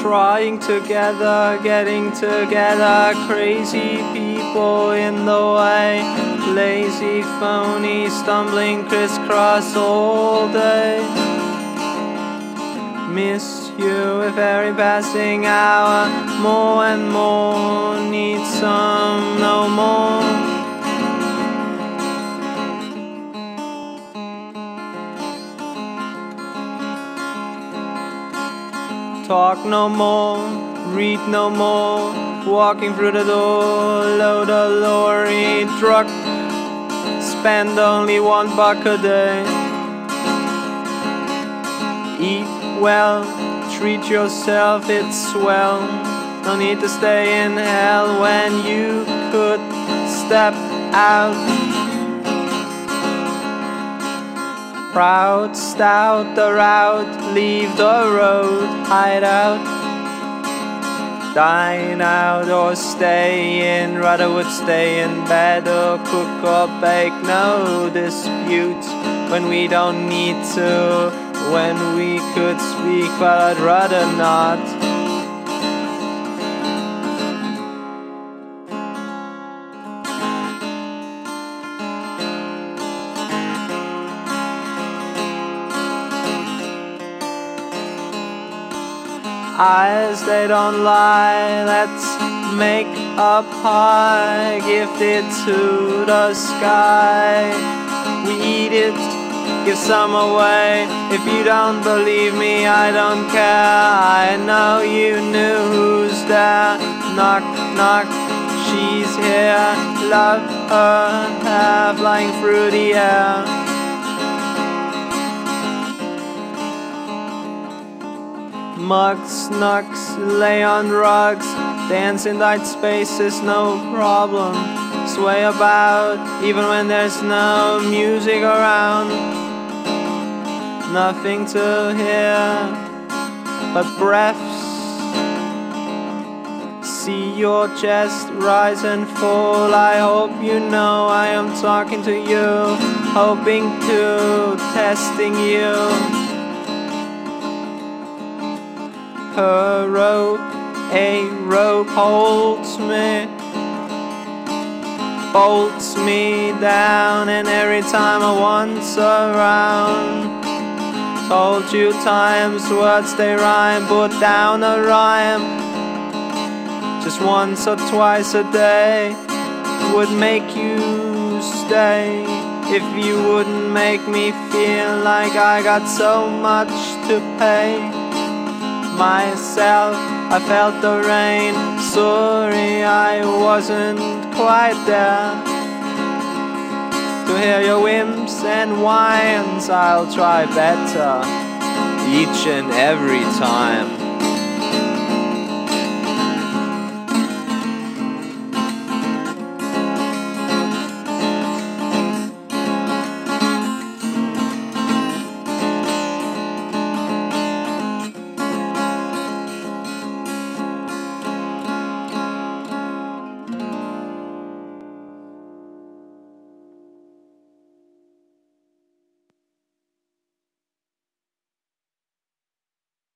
trying together, getting together, crazy people in the way, lazy, phony, stumbling crisscross all day. Miss you with every passing hour, more and more, need some Talk no more, read no more. Walking through the door, load a lorry truck. Spend only one buck a day. Eat well, treat yourself, it's swell. No need to stay in hell when you could step out. Proud, stout, the route, leave the road, hide out. Dine out or stay in, rather would stay in bed or cook or bake, no dispute. When we don't need to, when we could speak, but I'd rather not. Eyes they don't lie. Let's make a pie, gift it to the sky. We eat it, give some away. If you don't believe me, I don't care. I know you knew who's there. Knock, knock, she's here. Love her, flying through the air. Mugs, snooks, lay on rugs, dance in tight spaces, no problem. Sway about, even when there's no music around. Nothing to hear but breaths. See your chest rise and fall. I hope you know I am talking to you, hoping to, testing you. Her rope, a rope holds me, bolts me down, and every time I once around. Told you times words they rhyme, put down a rhyme. Just once or twice a day would make you stay. If you wouldn't make me feel like I got so much to pay myself. I felt the rain. Sorry, I wasn't quite there. To hear your whims and whines, I'll try better each and every time.